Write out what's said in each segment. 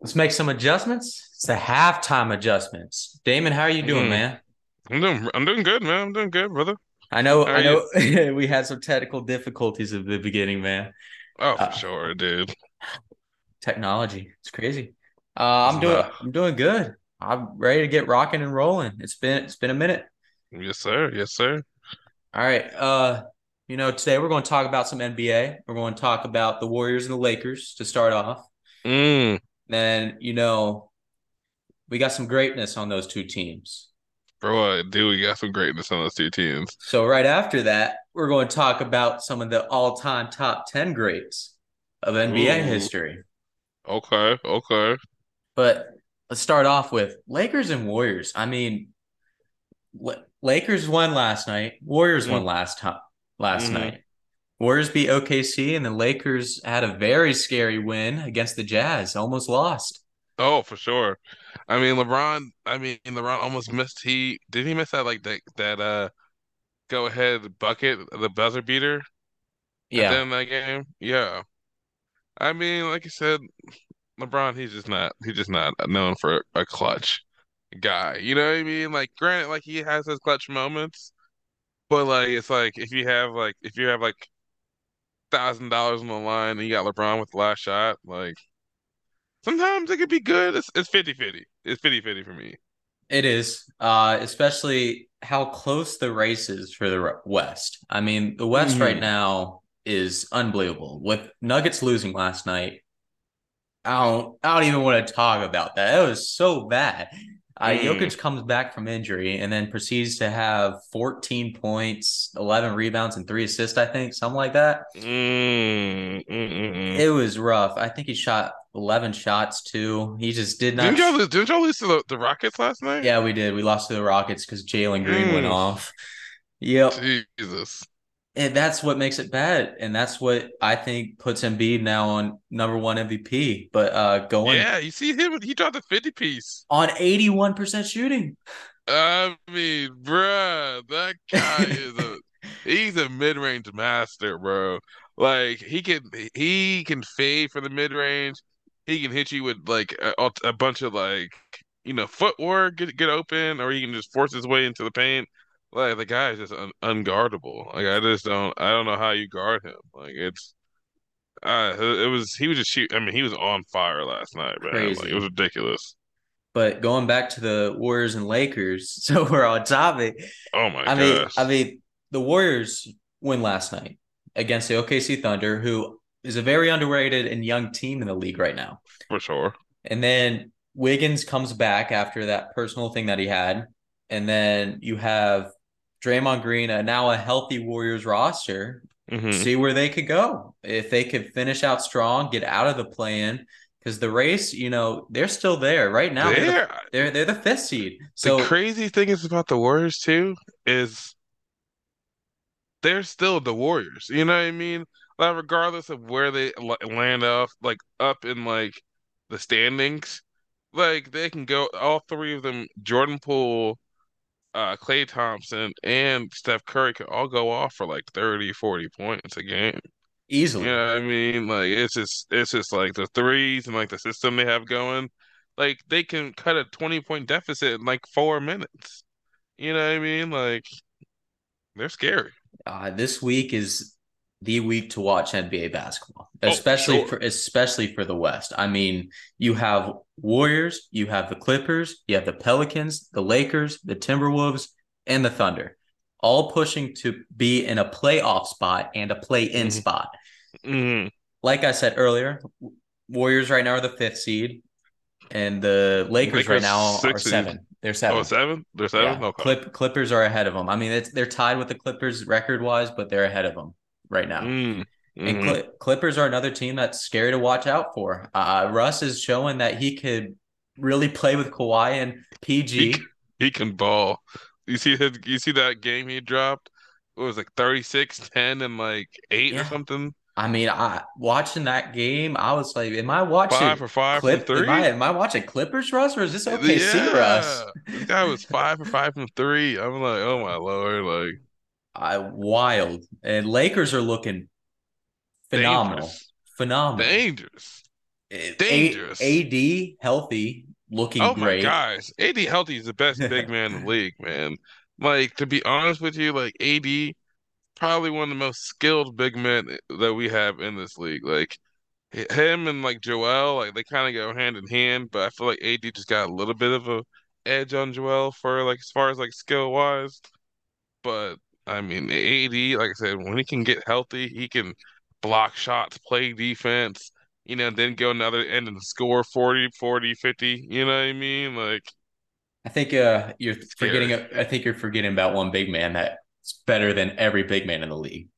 Let's make some adjustments. It's the halftime adjustments. Damon, how are you doing, Mm. man? I'm doing I'm doing good, man. I'm doing good, brother. I know, How I know we had some technical difficulties at the beginning, man. Oh, for Uh, sure, dude. technology. It's crazy. Uh, I'm doing. I'm doing good. I'm ready to get rocking and rolling. It's been it's been a minute. Yes, sir. Yes, sir. All right. Uh, you know, today we're going to talk about some NBA. We're going to talk about the Warriors and the Lakers to start off. Mm, Then, you know, we got some greatness on those two teams. bro, dude. We got some greatness on those two teams. So right after that, we're going to talk about some of the all-time top 10 greats of NBA Ooh. history. Okay, okay. But let's start off with Lakers and Warriors. I mean, La- Lakers won last night. Warriors won last time last Mhm. night. Warriors beat OKC, and the Lakers had a very scary win against the Jazz. Almost lost. Oh, for sure. I mean, LeBron. I mean, LeBron almost missed. He did he miss that like that that uh go ahead bucket, the buzzer beater Yeah, of that game. Yeah. I mean, like you said, LeBron. He's just not. He's just not known for a clutch guy. You know what I mean? Like, granted, like he has his clutch moments, but like it's like if you have like if you have like thousand dollars on the line and you got LeBron with the last shot, like sometimes it could be good. It's it's 50-50. It's 50-50 for me. it is. Uh, especially how close the race is for the West. I mean, the West right Mhm. now is unbelievable. With Nuggets losing last night, I don't, I don't even want to talk about that. It was so bad. Uh, Mm. Jokic comes back from injury and then proceeds to have 14 points, 11 rebounds, and three assists, I think, something like that. Mm. It was rough. I think he shot 11 shots too. He just did not. Didn't y'all lose, didn't y'all lose to the, the Rockets last night? Yeah, we did. We lost to the Rockets because Jalen Green went Mm. off. Yep. Jesus. And that's what makes it bad. And that's what I think puts Embiid now on number one MVP. But uh going Yeah, you see him, he dropped a 50 piece. on 81% shooting. I mean, bruh, that guy is a he's a mid-range master, bro. Like he can he can fade for the mid-range. He can hit you with like a, a bunch of like you know footwork, get get open, or he can just force his way into the paint. Like the guy is just un unguardable. Like I just don't I don't know how you guard him. Like it's uh it, was he was just shoot. I mean he was on fire last night, man. Like Crazy. it was ridiculous. But going back to the Warriors and Lakers, so we're on topic. Oh my I mean, gosh. I mean, the Warriors win last night against the OKC Thunder, who is a very underrated and young team in the league right now. For sure. And then Wiggins comes back after that personal thing that he had. And then you have Draymond Green, a, now a healthy Warriors roster. hmm See where they could go. If they could finish out strong, get out of the play-in, because the race, you know, they're still there right now. They're the, they're, they're the fifth seed. So the crazy thing is about the Warriors too is they're still the Warriors. You know what I mean? Like regardless of where they land off, like up in like the standings, like they can go. All three of them, Jordan Poole, uh, Klay Thompson, and Steph Curry, can all go off for like 30, 40 points a game. Easily. You know what I mean? Like it's just it's just like the threes and like the system they have going. Like they can cut a 20 point deficit in like four minutes. You know what I mean? Like they're scary. Uh, this week is the week to watch NBA basketball, Oh, especially sure. for especially for the West. I mean, you have Warriors, you have the Clippers, you have the Pelicans, the Lakers, the Timberwolves, and the Thunder, all pushing to be in a playoff spot and a play-in Mhm. spot. hmm Like I said earlier, Warriors right now are the fifth seed, and the Lakers, right now are seed. seven. They're seven. Oh, seven? They're seven? Yeah, Okay. Clip, Clippers are ahead of them. I mean, it's, they're tied with the Clippers record wise, but they're ahead of them right now. Mm, And mhm. Cli- Clippers are another team that's scary to watch out for. Uh, Russ is showing that he could really play with Kawhi and PG. c- he can ball. You see his you see that game he dropped? It was like 36, 10, and like eight or something. I mean, I watching that game, I was like, "Am I watching Five for five Clip? from Am three. I am I watching Clippers Russ or is this OKC Russ?" Yeah, this guy was five for five from three. I'm like, oh my lord, like I wild. And Lakers are looking phenomenal, dangerous, phenomenal. dangerous. Dangerous. A- AD healthy, looking oh great. my gosh, AD healthy is the best big man in the league, man. Like to be honest with you, like AD probably one of the most skilled big men that we have in this league. Like him and like Joel, like they kind of go hand in hand, but I feel like AD just got a little bit of a edge on Joel for like as far as like skill wise. But I mean, AD, like I said, when he can get healthy, he can block shots, play defense, you know, then go another end and score 40, 40, 50, you know what I mean? Like I think uh you're forgetting I think you're forgetting about one big man that's better than every big man in the league.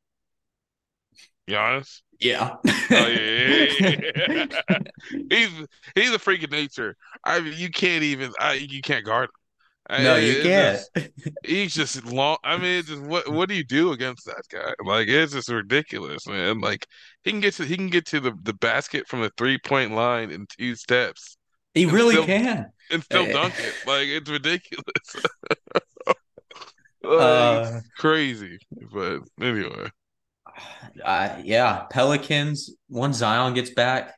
Giannis? Yeah. oh yeah, yeah, yeah. he's he's a freak of nature. I mean, you can't even I you can't guard him. No, I, you can't. Just, he's just long. I mean, just what what do you do against that guy? Like it's just ridiculous, man. Like he can get to he can get to the, the basket from the three point line in two steps. He really still, can, and still eh. dunk it. Like it's ridiculous. like, uh, it's crazy, but anyway. Uh, yeah, Pelicans. Once Zion gets back,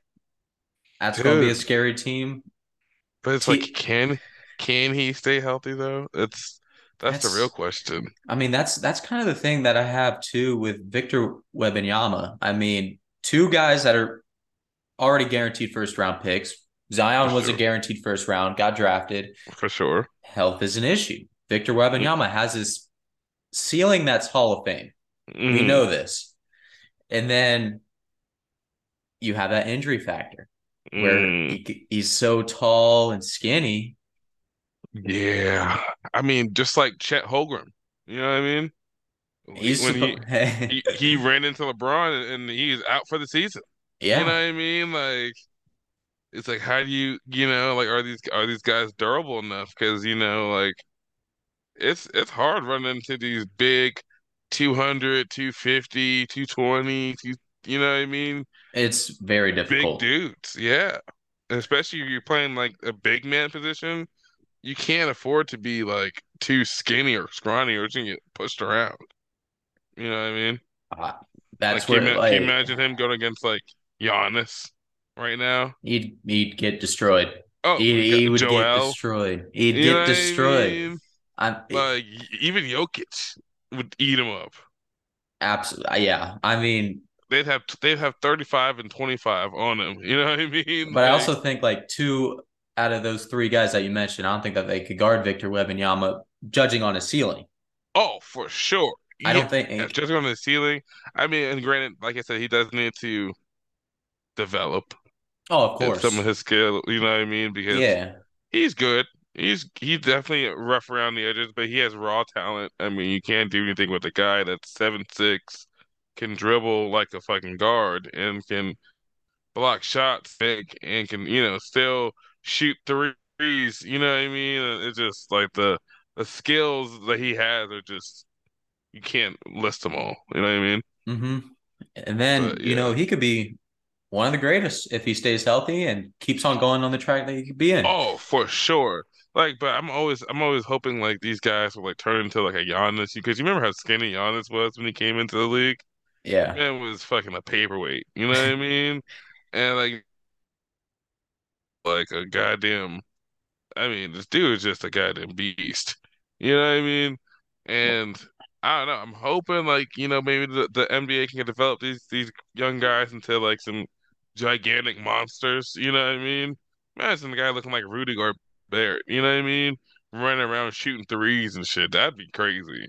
that's Dude. gonna be a scary team. But it's T- like, can can he stay healthy though? It's that's, that's, the real question. I mean, that's that's kind of the thing that I have too with Victor Wembanyama. I mean, two guys that are already guaranteed first round picks. Zion For was sure. a guaranteed first round, got drafted. For sure. Health is an issue. Victor Wembanyama has his ceiling that's Hall of Fame. Mm. We know mm-hmm. this. And then you have that injury factor where mm. he, he's so tall and skinny. Yeah. I mean, just like Chet Holmgren. You know what I mean? He's when he, he, he ran into LeBron and he's out for the season. Yeah. You know what I mean? Like it's like how do you you know like are these are these guys durable enough because you know like it's it's hard running into these big 200, 250, 220, two, you know what I mean? It's very difficult. Big dudes, yeah. Especially if you're playing like a big man position, you can't afford to be like too skinny or scrawny or to get pushed around. You know what I mean? Uh, that's like, where can you, like, can you imagine him going against like Giannis right now? He'd he'd get destroyed. Oh, he, he would Joel. get destroyed. He'd you get destroyed. I mean? I'm, like even Jokic would eat him up. Absolutely, yeah. I mean, they'd have they'd have thirty five and twenty five on him. You know what I mean? But like, I also think like two out of those three guys that you mentioned, I don't think that they could guard Victor Wembanyama, judging on his ceiling. Oh, for sure. I don't think yeah, judging on the ceiling. I mean, and granted, like I said, he does need to develop. Oh, of course, some of his skill. You know what I mean? Because yeah, he's good. He's he's definitely rough around the edges, but he has raw talent. I mean, you can't do anything with a guy that's seven six, can dribble like a fucking guard, and can block shots, think, and can you know still shoot threes. You know what I mean? It's just like the the skills that he has are just you can't list them all. You know what I mean? Mm-hmm. And then but, yeah. you know he could be one of the greatest if he stays healthy and keeps on going on the track that he could be in. Oh, for sure. Like, but I'm always I'm always hoping like these guys will like turn into like a Giannis because you remember how skinny Giannis was when he came into the league. Yeah, man was fucking a paperweight. You know what I mean? And like, like a goddamn. I mean, this dude is just a goddamn beast. You know what I mean? And I don't know. I'm hoping like you know maybe the, the NBA can develop these these young guys into like some gigantic monsters. You know what I mean? Imagine the guy looking like Rudy Gobert. You know what I mean? Running around shooting threes and shit. That'd be crazy.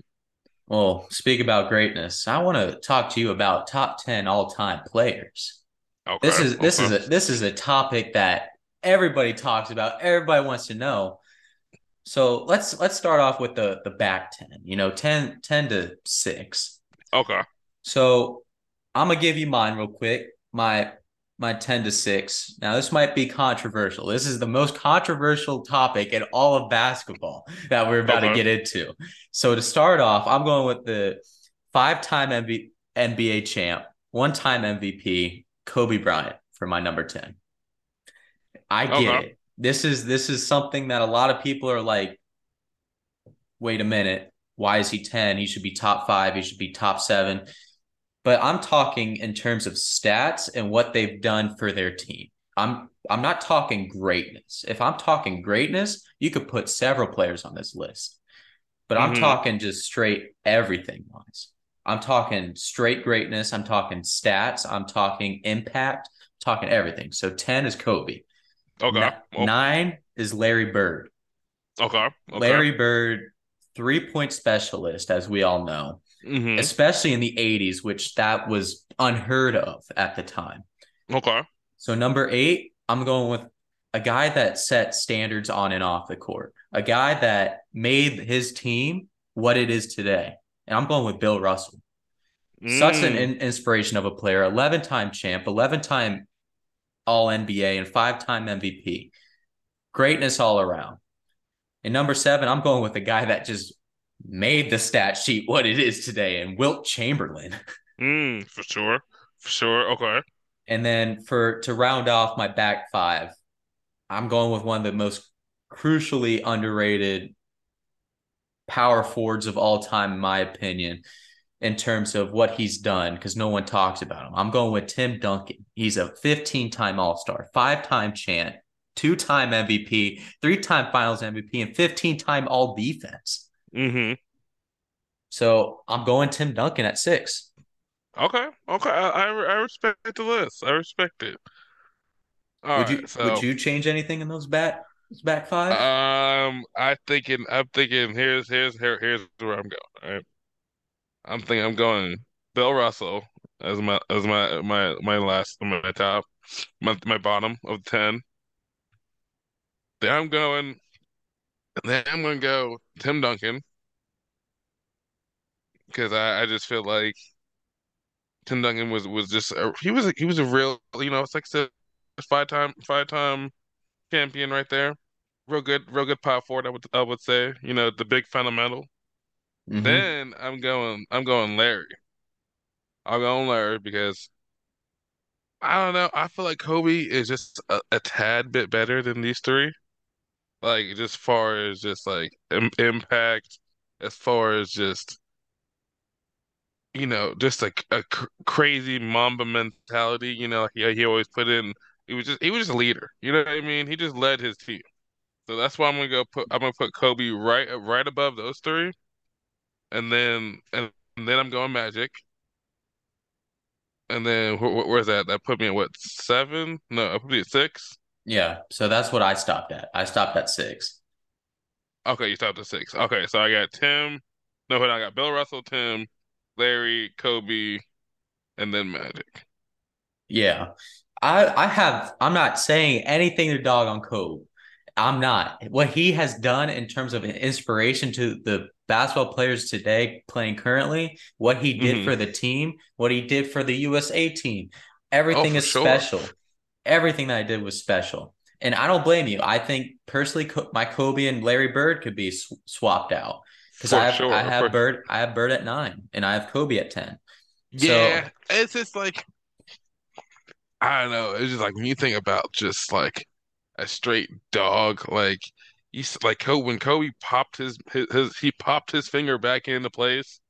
Well, speak about greatness. I want to talk to you about top 10 all-time players. Okay, this is this okay. is a this is a topic that everybody talks about, everybody wants to know. So let's let's start off with the the back 10, you know, 10 10 to 6. Okay. So I'm gonna give you mine real quick. My my 10 to 6. Now, this might be controversial. This is the most controversial topic in all of basketball that we're about okay. to get into. So, to start off, I'm going with the five time MV- NBA champ, one time MVP, Kobe Bryant for my number 10. I get okay. it. This is this is something that a lot of people are like, wait a minute, why is he 10? He should be top five, he should be top seven but I'm talking in terms of stats and what they've done for their team. I'm I'm not talking greatness. If I'm talking greatness, you could put several players on this list. But I'm Mhm. talking just straight everything wise. I'm talking straight greatness. I'm talking stats. I'm talking impact. talking everything. So 10 is Kobe. Okay. Ni- Well, Nine is Larry Bird. okay. okay. Larry Bird, three point specialist, as we all know, Mhm. especially in the 80s, which that was unheard of at the time. Okay. So number eight, I'm going with a guy that set standards on and off the court, a guy that made his team what it is today. And I'm going with Bill Russell. Such an Mm. in- inspiration of a player, 11 time champ, 11 time All NBA, and five time MVP. Greatness all around. And number seven, I'm going with the guy that just made the stat sheet what it is today, and Wilt Chamberlain. Mm, for sure. For sure. Okay. And then for to round off my back five, I'm going with one of the most crucially underrated power forwards of all time, in my opinion, in terms of what he's done, because no one talks about him. I'm going with Tim Duncan. He's a 15 time All Star, five time champ, two time MVP, three time Finals MVP, and 15 time All Defense. Mm-hmm. So I'm going Tim Duncan at six. Okay. Okay. I, I I respect the list. I respect it. All would right. you so would you change anything in those back those back five? um I thinking I'm thinking here's here's here, here's where I'm going. All right. I'm thinking I'm going Bill Russell as my as my my my last my top my my bottom of ten. Then I'm going then I'm gonna go Tim Duncan because I, I just feel like Tim Duncan was was just a, he was a, he was a real you know it's like a five time five time champion right there. Real good, real good power forward. I would I would say you know the big fundamental. Mhm. Then I'm going I'm going Larry. I'll go on Larry because I don't know. I feel like Kobe is just a, a tad bit better than these three. Like just far as just like im impact, as far as just you know just like a cr crazy Mamba mentality. You know, he he always put in. He was just he was just a leader. You know what I mean? He just led his team. So that's why I'm gonna go put I'm gonna put Kobe right right above those three, and then and, and then I'm going Magic. And then wh wh- where's that? That put me at what seven? No, I put me at six. Yeah, so that's what I stopped at. I stopped at six. Okay, you stopped at six. Okay, so I got Tim. No, on, I got Bill Russell, Tim, Larry, Kobe, and then Magic. Yeah. I I have I'm not saying anything to dog on Kobe. I'm not. What he has done in terms of an inspiration to the basketball players today playing currently, what he did Mhm. for the team, what he did for the USA team, everything for is sure. special. Everything that I did was special. And I don't blame you. I think personally, my Kobe and Larry Bird could be sw- swapped out because I have sure. I have Bird I have Bird at nine and I have Kobe at ten. So- Yeah, it's just like I don't know. It's just like when you think about just like a straight dog, like you like Kobe when Kobe popped his his, his he popped his finger back into place.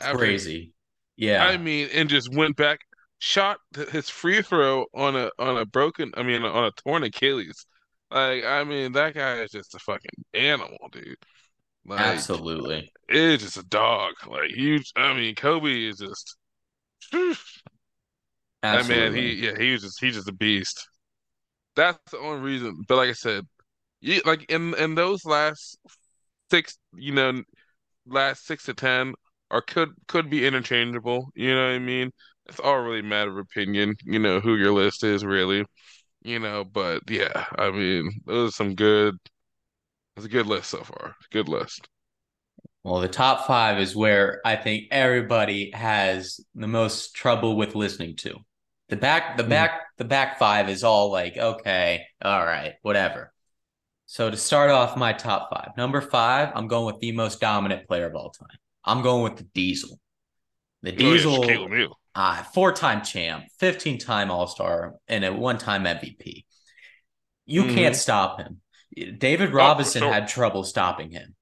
after- Crazy. Yeah. I mean, and just went back, shot his free throw on a on a broken, I mean, on a torn Achilles. Like, I mean, that guy is just a fucking animal, dude. Like, Absolutely. it's just a dog. Like, huge. I mean, Kobe is just. That Absolutely. man, he yeah, he was just he's just a beast. That's the only reason. But like I said, you like in in those last six, you know, last six to ten or could could be interchangeable. You know what I mean? It's all really a matter of opinion. You know who your list is really. You know, but yeah, I mean, those are some good. It's a good list so far. Good list. Well, the top five is where I think everybody has the most trouble with listening to. The back, the Mhm. back, the back five is all like, okay, all right, whatever. So to start off my top five, number five, I'm going with the most dominant player of all time. I'm going with the Diesel. The Oh, Diesel, uh, four-time champ, 15-time All-Star, and a one-time MVP. You Mhm. can't stop him. David for Robinson sure. had trouble stopping him.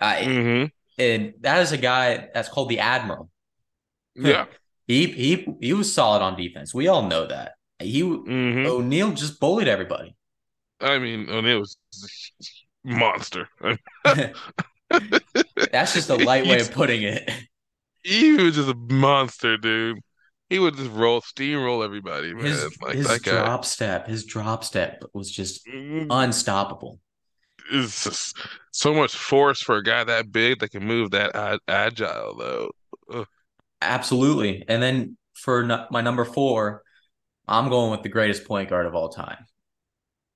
Uh, hmm and that is a guy that's called the Admiral. Yeah. He he he was solid on defense. We all know that. He hmm O'Neal just bullied everybody. I mean, O'Neal was monster. That's just a light way of putting it. He was just a monster, dude. He would just roll, steamroll everybody, man. His Like his drop step, his drop step was just mm, unstoppable. It's just so much force for a guy that big that can move that ag- agile, though. Ugh. Absolutely. And then for my number four, I'm going with the greatest point guard of all time.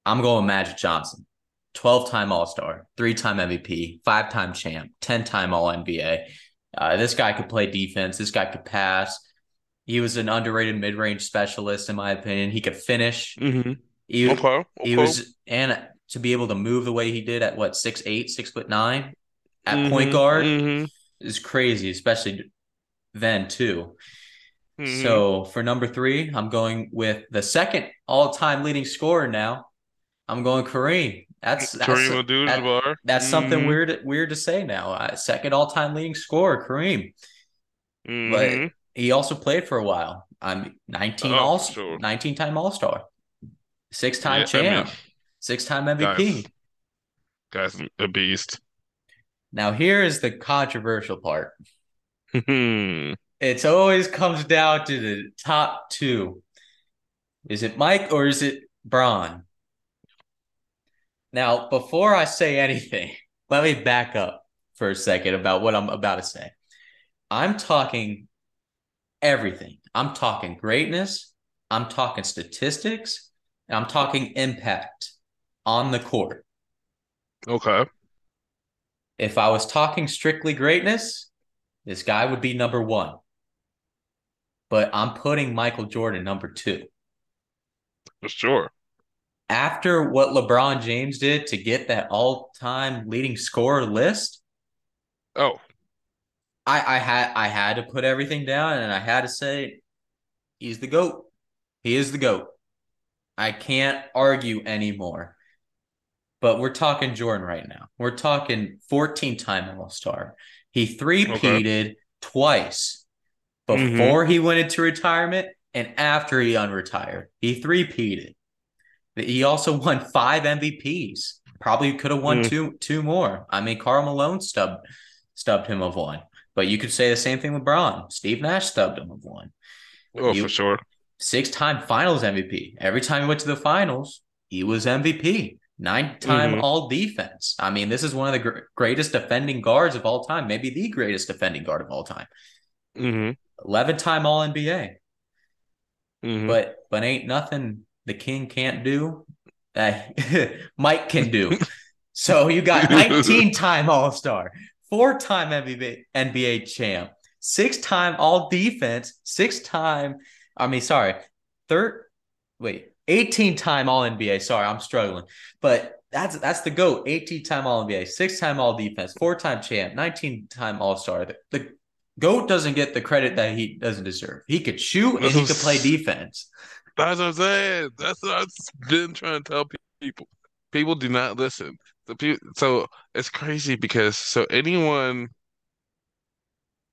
I'm going Magic Johnson. 12 time All Star, three time MVP, five time champ, 10 time All NBA. Uh, this guy could play defense. This guy could pass. He was an underrated mid range specialist, in my opinion. He could finish. hmm He, Okay, he was, and to be able to move the way he did at what, six eight, six foot nine at hmm point guard hmm is crazy, especially then, too. hmm So for number three, I'm going with the second all-time leading scorer now. I'm going Kareem. That's that's Kareem that, that's something hmm weird weird to say now. Uh, second all-time leading scorer, Kareem. But hmm he also played for a while. I'm 19 Oh, all sure. 19 time All-Star, six-time Yeah, I mean, champ, six-time MVP. guys, a beast. Now here is the controversial part. It's always comes down to the top two. Is it Mike or is it Bron? Now, before I say anything, let me back up for a second about what I'm about to say. I'm talking everything. I'm talking greatness. I'm talking statistics. And I'm talking impact on the court. Okay. If I was talking strictly greatness, this guy would be number one. But I'm putting Michael Jordan number two. For sure. After what LeBron James did to get that all-time leading scorer list, Oh, I, I had I had to put everything down and I had to say he's the GOAT. He is the GOAT. I can't argue anymore. But we're talking Jordan right now. We're talking 14-time All-Star. He three-peated twice hmm before he went into retirement and after he unretired. He three-peated. He also won five MVPs. Probably could have won Mm. two two more. I mean, Karl Malone stubbed stubbed him of one. But you could say the same thing with Bron. Steve Nash stubbed him of one. Oh, You- for sure. Six-time finals MVP. Every time he went to the finals, he was MVP. Nine-time Mhm. all defense. I mean, this is one of the gr- greatest defending guards of all time, maybe the greatest defending guard of all time. hmm 11-time all NBA. hmm But but ain't nothing the king can't do that Mike can do. So you got 19-time All-Star, four-time NBA, NBA champ, six-time all defense, six-time, I mean, sorry, third, wait, 18-time all NBA. Sorry, I'm struggling. But that's that's the GOAT. 18-time all NBA, six-time all defense, four-time champ, 19-time all-star. The, the GOAT doesn't get the credit that he doesn't deserve. He could shoot and he could play defense. That's what I'm saying. That's what I've been trying to tell people. People do not listen. The people, so it's crazy because so anyone,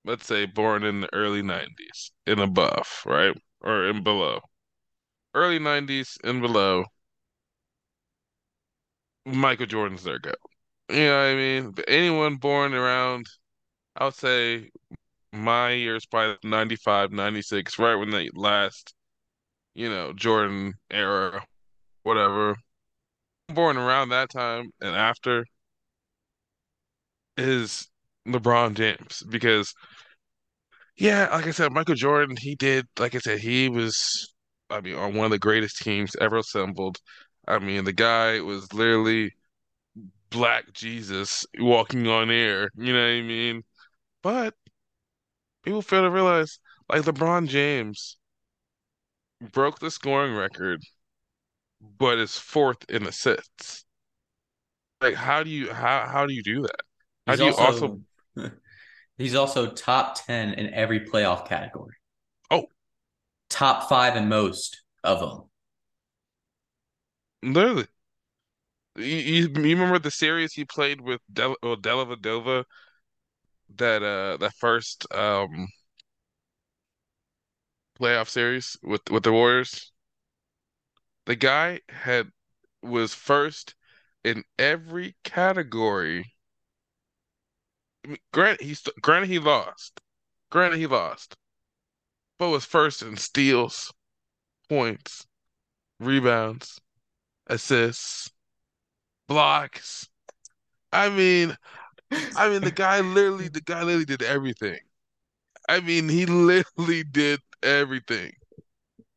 let's say born in the early 90s and above, right? Or and below. Early 90s and below, Michael Jordan's their go. You know what I mean? But anyone born around, I would say my years probably 95, 96, right when they last, you know, Jordan era, whatever. Born around that time and after is LeBron James because yeah, like I said, Michael Jordan, he did, like I said, he was, I mean, on one of the greatest teams ever assembled. I mean, the guy was literally Black Jesus walking on air, you know what I mean? But people fail to realize, like LeBron James broke the scoring record, but is fourth in assists. Like, how do you how how do you do that? How He's do you also, also he's also top 10 in every playoff category. Oh. Top five in most of them. literally you, you, you remember the series he played with Del well, Dellavedova that uh that first um playoff series with with the Warriors? The guy had was first in every category. I mean, he granted he lost. Granted, he lost, but was first in steals, points, rebounds, assists, blocks. I mean, I mean, the guy literally, the guy literally did everything. I mean, he literally did everything.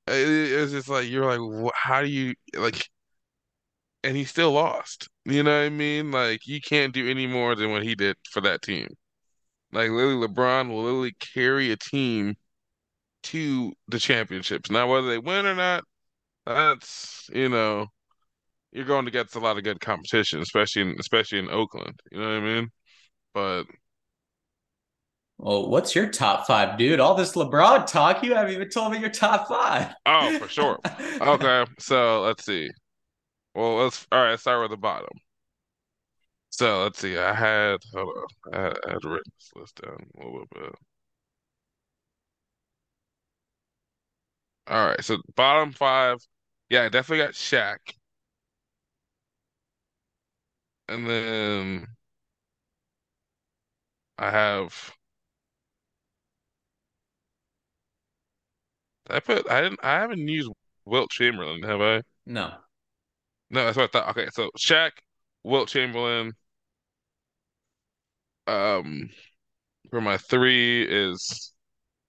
It, It's just like you're like, how do you like? And he still lost. You know what I mean? Like you can't do any more than what he did for that team. Like literally, LeBron will literally carry a team to the championships. Now, whether they win or not, that's you know, you're going to get a lot of good competition, especially in especially in Oakland. You know what I mean? But well, what's your top five, dude? All this LeBron talk, you haven't even told me your top five. Oh, for sure. okay, so let's see. Well, let's all right. Start with the bottom. So let's see. I had hold on. I had, I had written this list down a little bit. All right. So bottom five. Yeah, I definitely got Shaq. And then I have I put I didn't I haven't used Wilt Chamberlain, have I? No. No, that's what I thought. Okay, so Shaq, Wilt Chamberlain. Um, for my three is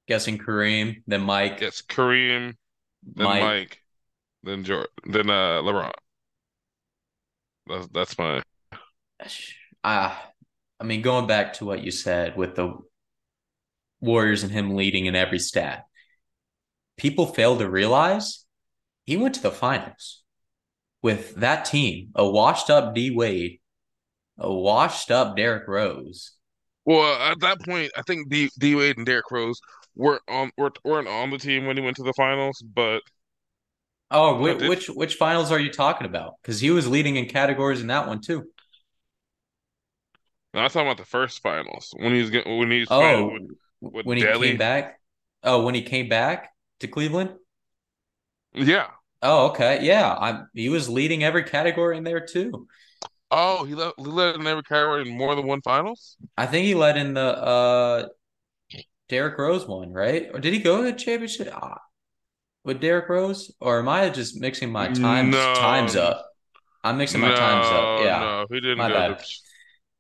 guessing Kareem, then Mike. Yes, Kareem, then Mike, Mike then Jordan, then uh LeBron. That's that's my. Uh, I mean, going back to what you said with the Warriors and him leading in every stat, people fail to realize he went to the finals with that team, a washed up D Wade, a washed up Derrick Rose. Well, at that point, I think D, D Wade and Derrick Rose were on were, weren't on the team when he went to the finals, but oh, which which, which finals are you talking about? Because he was leading in categories in that one too. No, I'm talking about the first finals when he's when he's oh with, with when he came back. Oh, when he came back to Cleveland. Yeah. Oh, okay. Yeah, I'm. He was leading every category in there too. Oh, he led, he led in every category in more than one finals. I think he led in the uh, Derrick Rose one, right? Or did he go to the championship ah, with Derrick Rose? Or am I just mixing my times no. times up? I'm mixing my no, times up. Yeah, no, he didn't my go. Bad. To,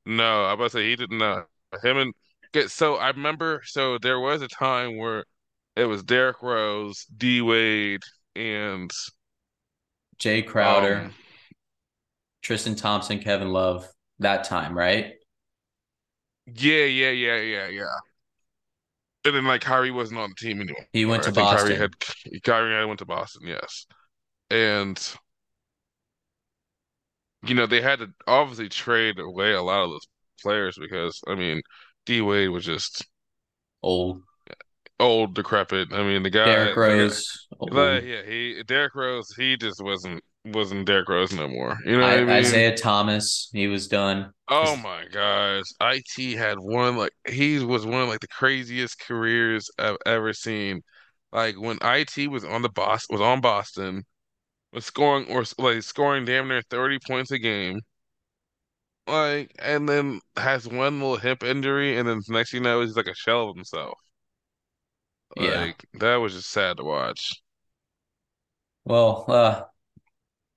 no, I was about to say he didn't. Uh, him and get so I remember. So there was a time where it was Derrick Rose, D Wade, and Jay Crowder, um, Tristan Thompson, Kevin Love. That time, right? Yeah, yeah, yeah, yeah, yeah. And then like Kyrie wasn't on the team anymore. He went to Boston. Kyrie had Kyrie had went to Boston, yes. And you know, they had to obviously trade away a lot of those players because I mean, D Wade was just old old, decrepit. I mean, the guy Derrick Rose. Like, yeah, he Derrick Rose. He just wasn't wasn't Derrick Rose no more. You know, I, I mean? Isaiah Thomas. He was done. Oh my gosh, it had one like he was one of like the craziest careers I've ever seen. Like when it was on the boss was on Boston, was scoring or like scoring damn near thirty points a game. Like and then has one little hip injury, and then next thing you know, he's like a shell of himself. Yeah. Like that was just sad to watch. Well, uh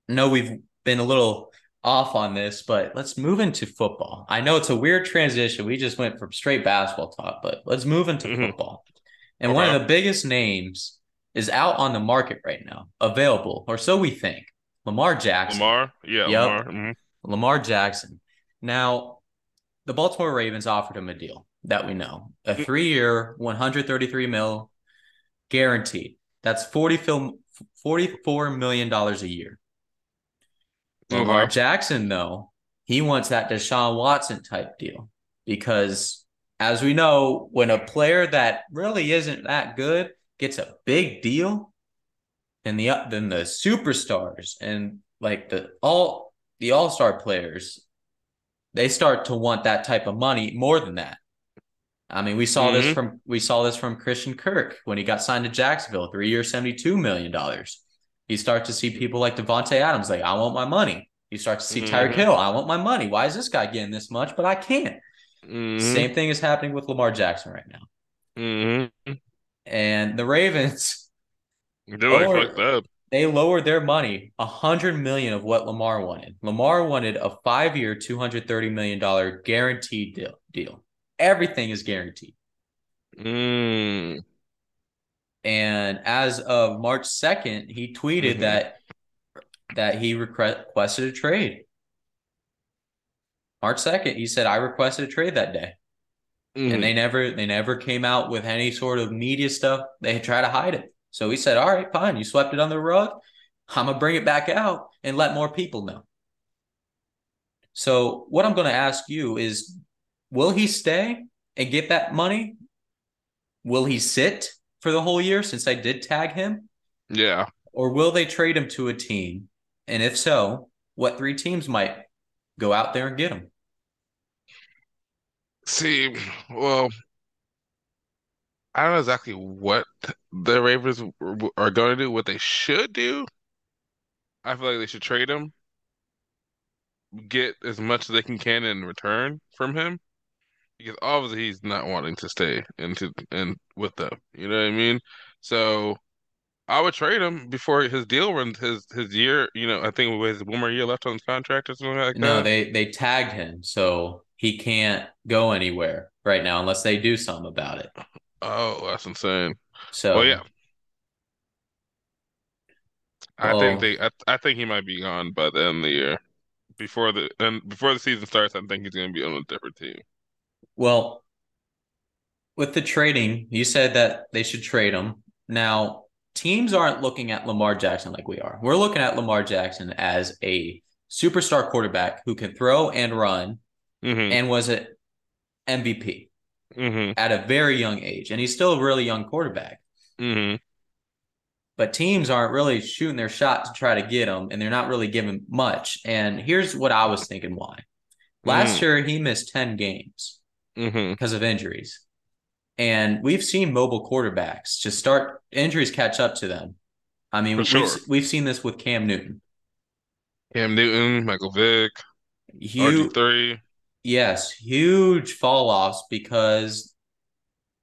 no, we've been a little off on this, but let's move into football. I know it's a weird transition. We just went from straight basketball talk, but let's move into mm-hmm. football. And okay. one of the biggest names is out on the market right now, available, or so we think. Lamar Jackson. Lamar? Yeah, yep. Lamar. Mm-hmm. Lamar Jackson. Now, the Baltimore Ravens offered him a deal that we know. A mm. three year, 133 mil guaranteed. That's 40 film, $44 million a year. Lamar Jackson, though, he wants that Deshaun Watson type deal because, as we know, when a player that really isn't that good gets a big deal, then the then the superstars and like the all the all star players, they start to want that type of money more than that. I mean, we saw mm-hmm. this from we saw this from Christian Kirk when he got signed to Jacksonville, three years, seventy two million dollars. You start to see people like Davante Adams, like, I want my money. You start to see Mhm. Tyreek Hill, I want my money. Why is this guy getting this much, but I can't? Mhm. Same thing is happening with Lamar Jackson right now. Mhm. And the Ravens, They're fucked up. they lowered their money a hundred million of what Lamar wanted. Lamar wanted a five-year, two hundred thirty million dollar guaranteed deal. Deal. Everything is guaranteed. Mm. And as of March second, he tweeted Mhm. that that he requested a trade. March second, he said, "I requested a trade that day." Mhm. and they never they never came out with any sort of media stuff. They try to hide it. So he said, "All right, fine. You swept it on the rug. I'm gonna bring it back out and let more people know." So what I'm gonna ask you is, will he stay and get that money? Will he sit for the whole year since I did tag him, yeah. or will they trade him to a team? And if so, what three teams might go out there and get him? See, well, I don't know exactly what the Ravens are going to do. What they should do, I feel like they should trade him, get as much as they can can in return from him, because obviously he's not wanting to stay into and with them. You know what I mean? So I would trade him before his deal runs his his year. You know, I think has one more year left on his contract or something like No, that. No, they they tagged him, so he can't go anywhere right now unless they do something about it. Oh, that's insane. So Well, yeah. I Well- think oh. they, I, I think he might be gone by the end of the year. Before the and before the season starts, I think he's going to be on a different team. Well, with the trading, you said that they should trade him. Now, teams aren't looking at Lamar Jackson like we are. We're looking at Lamar Jackson as a superstar quarterback who can throw and run hmm and was an MVP hmm at a very young age. And he's still a really young quarterback. hmm but teams aren't really shooting their shot to try to get him, and they're not really giving much. And here's what I was thinking why. Last Mm. year, he missed 10 games hmm because of injuries. And we've seen mobile quarterbacks just start injuries catch up to them. I mean, For we've, sure. we've seen this with Cam Newton. Cam Newton, Michael Vick, Huge, RG3. yes, huge fall offs because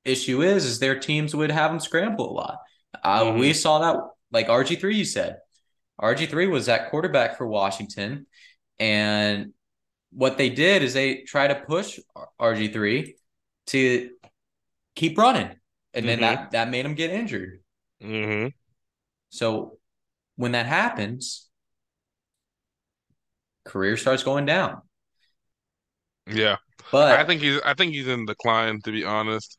issue is is their teams would have them scramble a lot. Uh, Mhm. We saw that like RG3 you said. RG3 was that quarterback for Washington and what they did is they try to push RG3 to keep running and then Mhm. that that made him get injured. hmm So when that happens career starts going down. Yeah, But I think he's I think he's in decline. To be honest,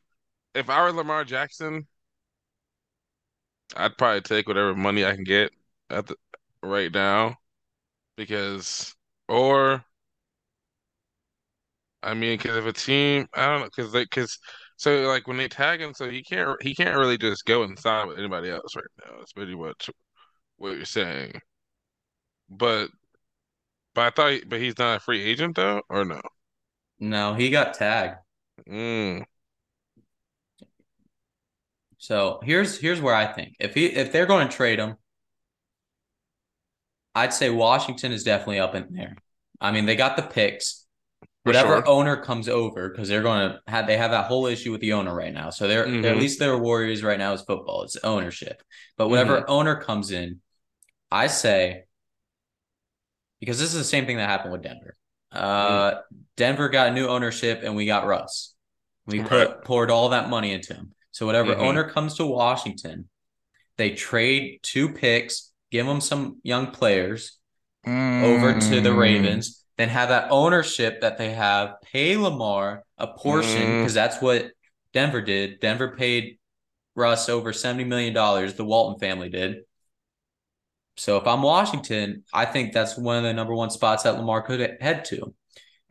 if I were Lamar Jackson, I'd probably take whatever money I can get at the right now, because or I mean, because if a team, I don't know, because they, because so like when they tag him, so he can't he can't really just go and sign with anybody else right now. That's pretty much what you're saying. But but I thought, but he's not a free agent though, or no? no, he got tagged. Mm, So here's here's where I think if he if they're going to trade him, I'd say Washington is definitely up in there. I mean, they got the picks. Whatever sure. owner comes over, because they're going to have they have that whole issue with the owner right now. So they're, they're at Mhm. least their Warriors right now is football. It's ownership. But whatever Mm-hmm. owner comes in, I say because this is the same thing that happened with Denver. Uh, Mm. Denver got new ownership and we got Russ. We put poured all that money into him. So whatever Mhm. owner comes to Washington, they trade two picks, give them some young players over to the Mm. Ravens, then have that ownership that they have pay Lamar a portion Mm. because that's what Denver did. Denver paid Russ over $70 million, the Walton family did. So if I'm Washington, I think that's one of the number one spots that Lamar could head to.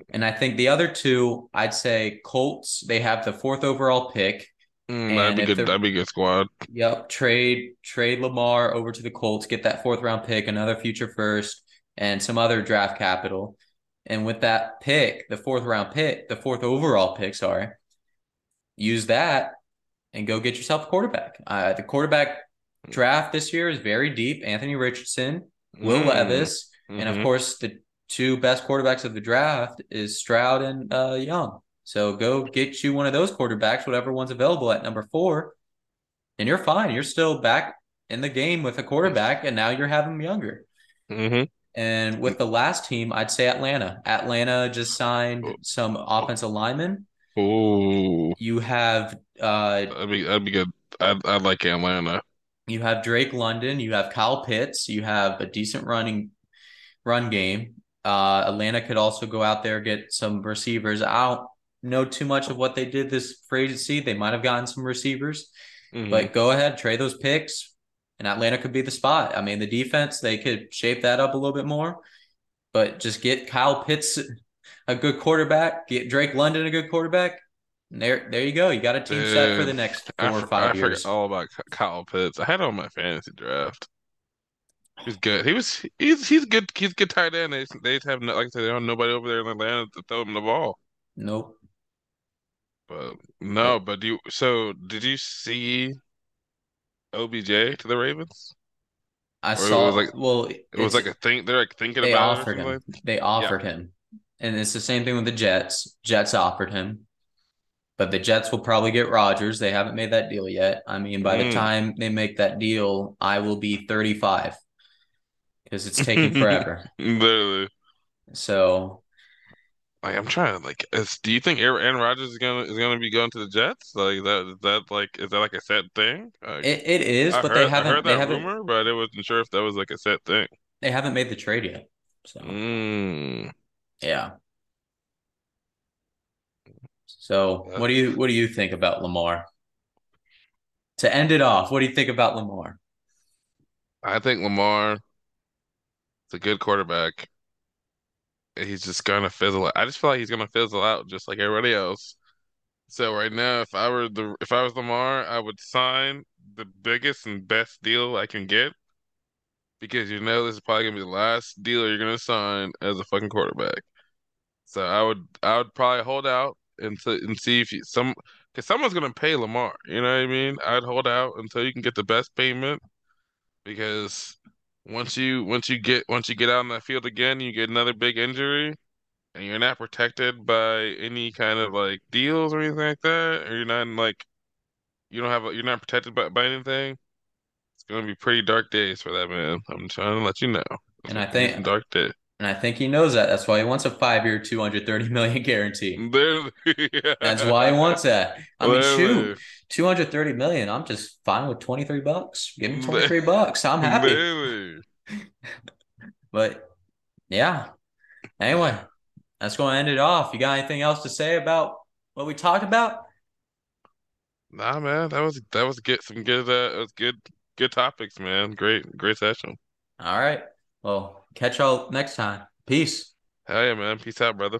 And I think the other two, I'd say Colts, they have the fourth overall pick. Mm, that'd be good. That'd be a good squad. Yep, trade trade Lamar over to the Colts, get that fourth round pick, another future first, and some other draft capital. And with that pick, the fourth round pick, the fourth overall pick, sorry, use that and go get yourself a quarterback. Uh, the quarterback draft this year is very deep. Anthony Richardson, Will Mm, Levis, and of mhm. course the two best quarterbacks of the draft is Stroud and uh, Young. So go get you one of those quarterbacks, whatever one's available at number four, and you're fine. You're still back in the game with a quarterback, and now you're having them younger. Mhm. And with the last team, I'd say Atlanta. Atlanta just signed some offensive linemen. Ooh, You have uh that'd be that'd be good. I'd I'd like Atlanta. you have Drake London, you have Kyle Pitts, you have a decent running run game. Uh Atlanta could also go out there get some receivers. I don't know too much of what they did this free agency. They might have gotten some receivers, Mhm. but go ahead, trade those picks, and Atlanta could be the spot. I mean, the defense they could shape that up a little bit more, but just get Kyle Pitts a good quarterback, get Drake London a good quarterback. And there, there you go. You got a team set for the Dude, next I, four or five I forgot years. all about Kyle Pitts. I had him on my fantasy draft. He's good. He was he's he's good. He's good tight end. They they have no, like I said, they don't have nobody over there in Atlanta to throw him the ball. Nope. But no, but do you so did you see OBJ to the Ravens? I Or it saw. was like- well, It was like a thing. They're like thinking they about it offered him. like- They offered him, and it's the same thing with the Jets. Jets offered him, but the Jets will probably get Rodgers. They haven't made that deal yet. I mean, by the Mm. time they make that deal, I will be 35 because it's taking forever. Literally. So Like I'm trying to like. Is, do you think Aaron, Rodgers is gonna is gonna be going to the Jets? Like that is that like is that like a set thing? Like, it, it is, I but heard, they haven't. heard They that haven't. rumor, but I wasn't sure if that was like a set thing. They haven't made the trade yet. So Mm. yeah. So what do you what do you think about Lamar? To end it off, what do you think about Lamar? I think Lamar is a good quarterback. He's just gonna fizzle out. I just feel like he's gonna fizzle out just like everybody else. So right now, if I were the if I was Lamar, I would sign the biggest and best deal I can get because you know this is probably gonna be the last deal you're gonna sign as a fucking quarterback. So I would I would probably hold out until and see if you, some because someone's gonna pay Lamar. You know what I mean? I'd hold out until you can get the best payment because once you once you get once you get out on that field again, you get another big injury, and you're not protected by any kind of like deals or anything like that, or you're not in, like you don't have a, you're not protected by, by anything. It's gonna be pretty dark days for that man. I'm trying to let you know. It's And I think- dark day. And I think he knows that. That's why he wants a five-year, 230 million guarantee. Literally, That's why he wants that. I mean, shoot, Literally. 230 million. I'm just fine with 23 bucks. Give me 23 bucks. I'm happy. But yeah. Anyway, that's going to end it off. You got anything else to say about what we talked about? Nah, man, that was that was good. Some good, uh, was good, good topics, man. Great, great session. All right. Well, catch y'all next time. Peace. Hell yeah, man. Peace out, brother.